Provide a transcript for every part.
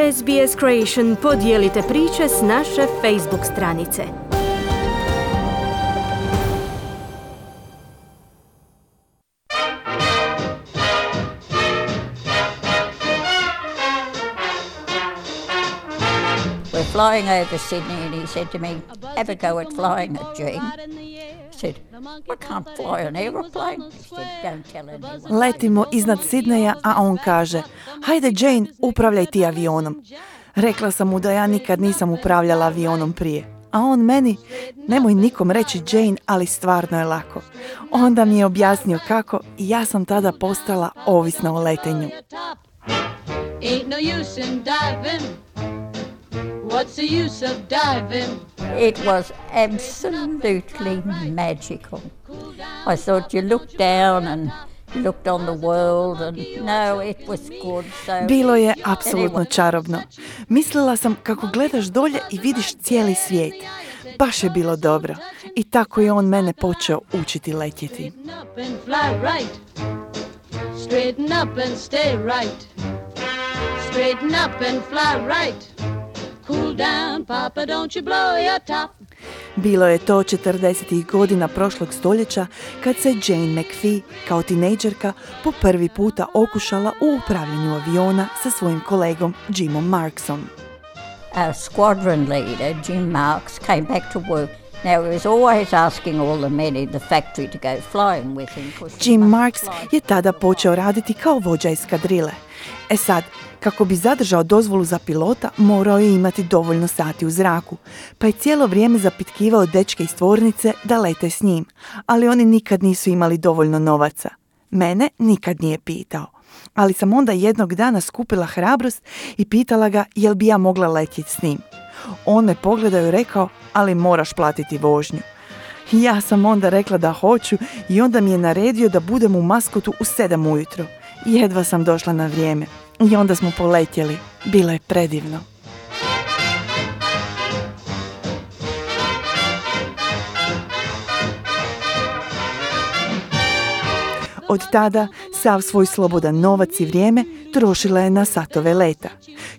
SBS Creation podijelite priče s naše Facebook stranice. We're flying over Sydney, and he said to me, a go at flying it, Jean. Said, I can't fly an aeroplane. He said, Don't tell anyone. Letimo iznad Sidneja, a on kaže, hajde Jane, upravljaj ti avionom. Rekla sam mu da ja nikad nisam upravljala avionom prije. A on meni, nemoj nikom reći Jane, ali stvarno je lako. Onda mi je objasnio kako i ja sam tada postala ovisna o letenju. Ain't no use in diving. What's the use of diving? It was absolutely magical. I thought you looked down and looked on the world, and no, it was good. So Bilo je apsolutno čarobno. Mislila sam kako gledaš dolje i vidiš cijeli svijet. Baš je bilo dobro. I tako je on mene počeo učiti letjeti. Straighten up and stay right. Straighten up and fly right. Cool down, Papa, don't you blow your top. Bilo je to 40. godina prošlog stoljeća kad se Jane McPhee kao tinejdžerka po prvi puta okušala u upravljanju aviona sa svojim kolegom Jimom Marksom. our squadron leader, Jim Marks, came back to work. Now, he was always asking all the men in the factory to go flying with him. 'cause he Jim Marks je tada počeo raditi kao vođa eskadrile. E sad, kako bi zadržao dozvolu za pilota, morao je imati dovoljno sati u zraku, pa je cijelo vrijeme zapitkivao dečke iz tvornice da lete s njim, ali oni nikad nisu imali dovoljno novaca. Mene nikad nije pitao. Ali sam onda jednog dana skupila hrabrost i pitala ga jel bi ja mogla letjeti s njim. On me pogledao i rekao, ali moraš platiti vožnju. Ja sam onda rekla da hoću i onda mi je naredio da budem u maskotu u sedam ujutro. Jedva sam došla na vrijeme i onda smo poletjeli. Bilo je predivno. Od tada sav svoj slobodan novac i vrijeme trošila je na satove leta.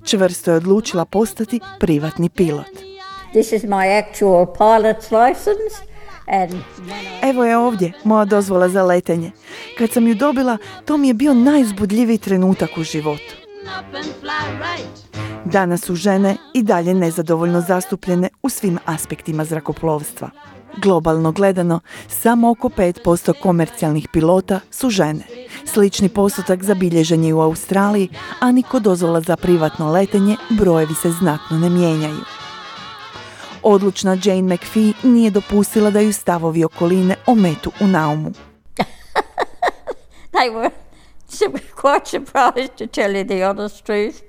Čvrsto je odlučila postati privatni pilot. This is my actual pilot's license, Evo je ovdje, moja dozvola za letenje. Kad sam ju dobila, to mi je bio najzbudljiviji trenutak u životu. Danas su žene i dalje nezadovoljno zastupljene u svim aspektima zrakoplovstva. Globalno gledano, samo oko 5% komercijalnih pilota su žene. Slični postotak zabilježen je u Australiji, a ni kod dozvola za privatno letenje brojevi se znatno ne mijenjaju. Odlučna Jane McPhee nije dopustila da ju stavovi okoline ometu u naumu. they one of those things.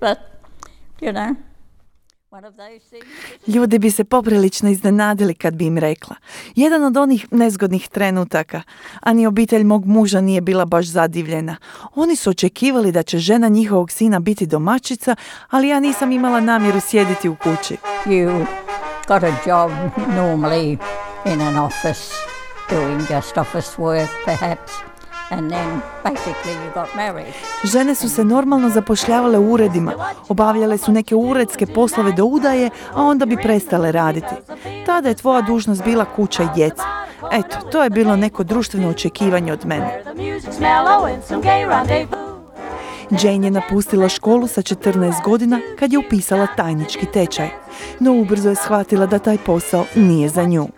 Ljudi bi se poprilično iznenadili kad bi im rekla. Jedan od onih nezgodnih trenutaka, a ni obitelj mog muža nije bila baš zadivljena. Oni su očekivali da će žena njihovog sina biti domaćica, ali ja nisam imala namjeru sjediti u kući. You got a job normally in an office, doing just office work perhaps, and then basically you got married. Žene su se normalno zapošljavale u uredima, obavljale su neke uredske poslove do udaje, a onda bi prestale raditi. Tada je tvoja dužnost bila kuća i djeca. Eto, to je bilo neko društveno očekivanje od mene. Jane je napustila školu sa 14 godina kad je upisala tajnički tečaj. No ubrzo je shvatila da taj posao nije za nju.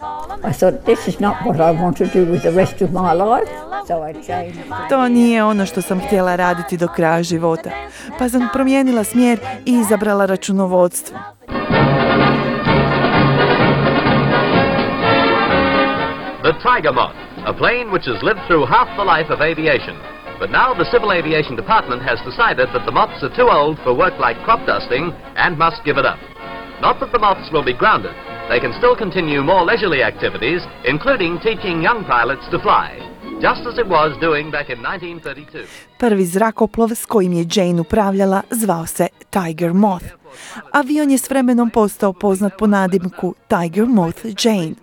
I thought, this is not what I want to do with the rest of my life, so I changed. To nije ono što sam htjela raditi do kraja života. Pa sam promijenila smjer i izabrala računovodstvo. The Tiger Moth, a plane which has lived through half the life of aviation. But now the Civil Aviation Department has decided that the moths are too old for work like crop dusting and must give it up. Not that the moths will be grounded. They can still continue more leisurely activities, including teaching young pilots to fly. just as it was doing back in 1932. Prvi zrakoplov s kojim je Jane upravljala zvao se Tiger Moth. Avion je s vremenom postao poznat po nadimku Tiger Moth Jane.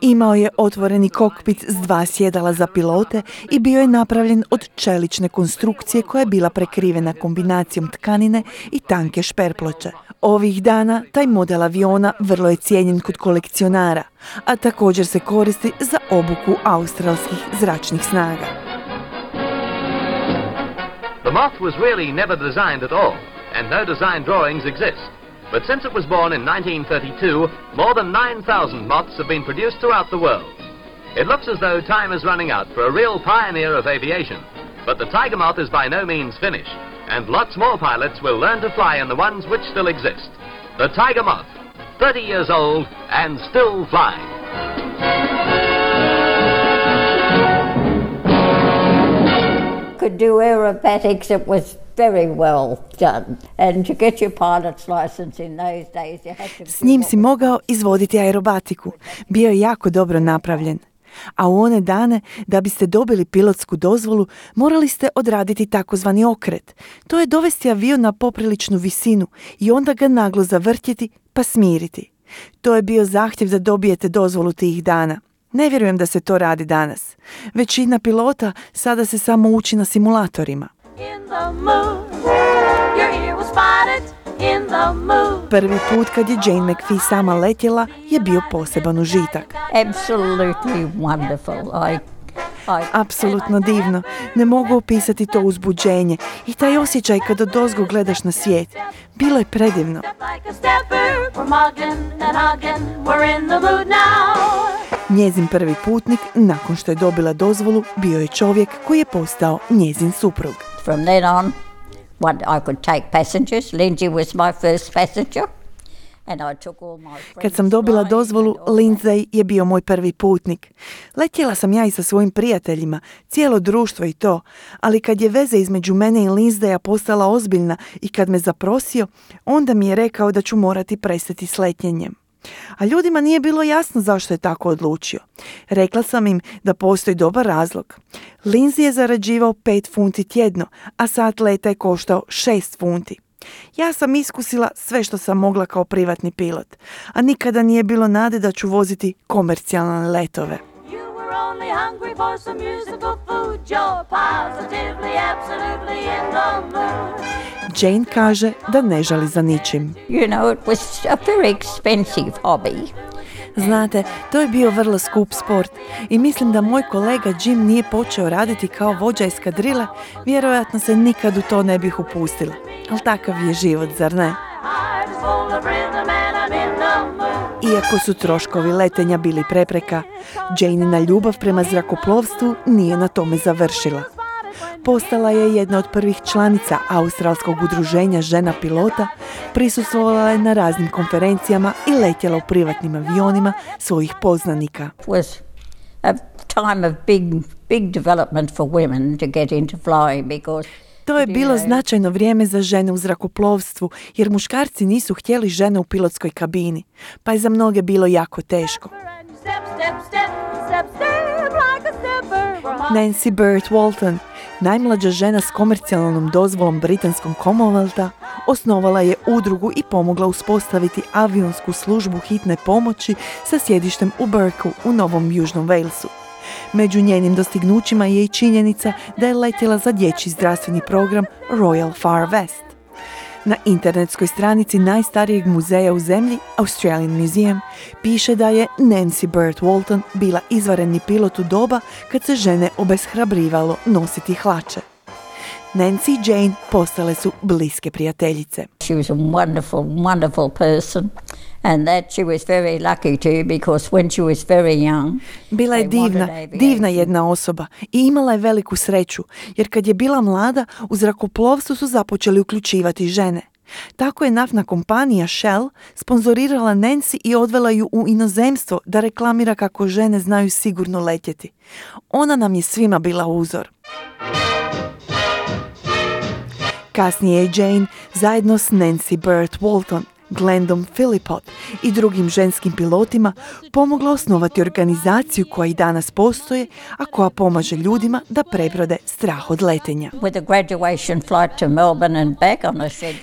Imao je otvoreni kokpit s dva sjedala za pilote i bio je napravljen od čelične konstrukcije koja je bila prekrivena kombinacijom tkanine i tanke šperploče. Ovih dana taj model aviona vrlo je cijenjen kod kolekcionara, a također se koristi za obuku australskih zračnih snaga. The Moth was really never designed at all, and no design drawings exist. But since it was born in 1932, more than 9,000 moths have been produced throughout the world. It looks as though time is running out for a real pioneer of aviation. But the Tiger Moth is by no means finished, and lots more pilots will learn to fly in the ones which still exist. The Tiger Moth, 30 years old and still flying. Could do aerobatics, it was very well done. And to get your pilot's license in those days, you had to. S njim si mogao izvoditi aerobatiku. Bio je jako dobro napravljen. A u one dane, da biste dobili pilotsku dozvolu, morali ste odraditi takozvani okret. To je dovesti avion na popriličnu visinu i onda ga naglo zavrtjeti pa smiriti. To je bio zahtjev da dobijete dozvolu tih dana. Ne vjerujem da se to radi danas. Većina pilota sada se samo uči na simulatorima. In the mood, your ear was spotted in the mood. Prvi put kad je Jane McPhee sama letjela je bio poseban užitak. Absolutely wonderful. I, I, Apsolutno divno. Ne mogu opisati to uzbuđenje i taj osjećaj kada dozgo gledaš na svijet. Bilo je predivno. Njezin prvi putnik, nakon što je dobila dozvolu, bio je čovjek koji je postao njezin suprug. From then on, one, I could take passengers. Lindsay was my first passenger. And I took all my Kad sam dobila dozvolu, Lindsay je bio moj prvi putnik. Letjela sam ja i sa svojim prijateljima, cijelo društvo i to, ali kad je veza između mene i Lindsaya postala ozbiljna i kad me zaprosio, onda mi je rekao da ću morati prestati s letnjenjem. A ljudima nije bilo jasno zašto je tako odlučio. Rekla sam im da postoji dobar razlog. Lindsay je zarađivao 5 funti tjedno, a sat leta je koštao 6 funti. Ja sam iskusila sve što sam mogla kao privatni pilot, a nikada nije bilo nade da ću voziti komercijalne letove. You were only hungry for some musical food. You're positively, absolutely in the mood. Jane kaže da ne žali za ničim. You know, it was a very expensive hobby. Znate, to je bio vrlo skup sport i mislim da moj kolega Jim nije počeo raditi kao vođa eskadrile, vjerojatno se nikad u to ne bih upustila. Ali takav je život, zar ne? Iako su troškovi letenja bili prepreka, Janina ljubav prema zrakoplovstvu nije na tome završila. Postala je jedna od prvih članica Australskog udruženja žena pilota, prisustvovala je na raznim konferencijama i letjela u privatnim avionima svojih poznanika. Time of big, big development for women to get into flying because To je bilo značajno vrijeme za žene u zrakoplovstvu, jer muškarci nisu htjeli žene u pilotskoj kabini, pa je za mnoge bilo jako teško. Nancy Burt Walton, najmlađa žena s komercijalnom dozvolom britanskom Commonwealtha, osnovala je udrugu i pomogla uspostaviti avionsku službu hitne pomoći sa sjedištem u Burku u Novom Južnom Walesu. Među njenim dostignućima je i činjenica da je letjela za dječji zdravstveni program Royal Far West. Na internetskoj stranici najstarijeg muzeja u zemlji, Australian Museum, piše da je Nancy Burt Walton bila izvanredni pilot u doba kad se žene obeshrabrivalo nositi hlače. Nancy i Jane postale su bliske prijateljice. she was a wonderful, wonderful person. And that she was very lucky too because when she was very young, Bila je divna, divna jedna osoba i imala je veliku sreću, jer kad je bila mlada, u zrakoplovstvu su započeli uključivati žene. Tako je naftna kompanija Shell sponzorirala Nancy i odvela ju u inozemstvo da reklamira kako žene znaju sigurno letjeti. Ona nam je svima bila uzor. Kasnije je Jane zajedno s Nancy Burt Walton Glendom Philipot i drugim ženskim pilotima pomogla osnovati organizaciju koja i danas postoje, a koja pomaže ljudima da prebrode strah od letenja.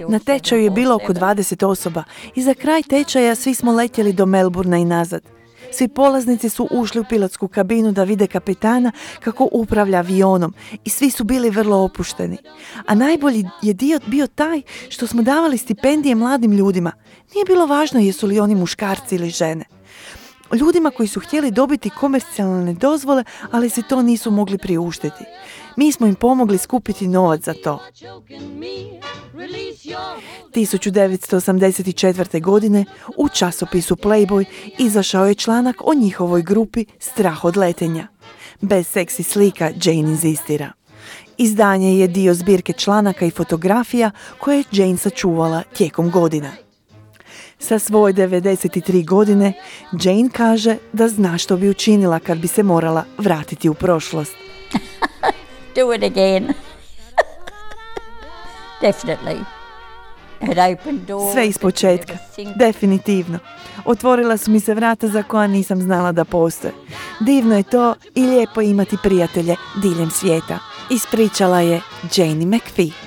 Na tečaju je bilo oko 20 osoba i za kraj tečaja svi smo letjeli do Melburna i nazad. Svi polaznici su ušli u pilotsku kabinu da vide kapetana kako upravlja avionom i svi su bili vrlo opušteni. A najbolji je dio bio taj što smo davali stipendije mladim ljudima. Nije bilo važno jesu li oni muškarci ili žene. Ljudima koji su htjeli dobiti komercijalne dozvole, ali si to nisu mogli priuštiti. Mi smo im pomogli skupiti novac za to. Choking me, release your 1984. godine u časopisu Playboy izašao je članak o njihovoj grupi Strah od letenja. Bez seksi slika Jane inzistira. Izdanje je dio zbirke članaka i fotografija koje je Jane sačuvala tijekom godina. Sa svoje 93 godine Jane kaže da zna što bi učinila kad bi se morala vratiti u prošlost. Do it again. Definitely. Sve iz početka, definitivno. Otvorila su mi se vrata za koja nisam znala da postoje. Divno je to i lijepo je imati prijatelje diljem svijeta. Ispričala je Janie McPhee.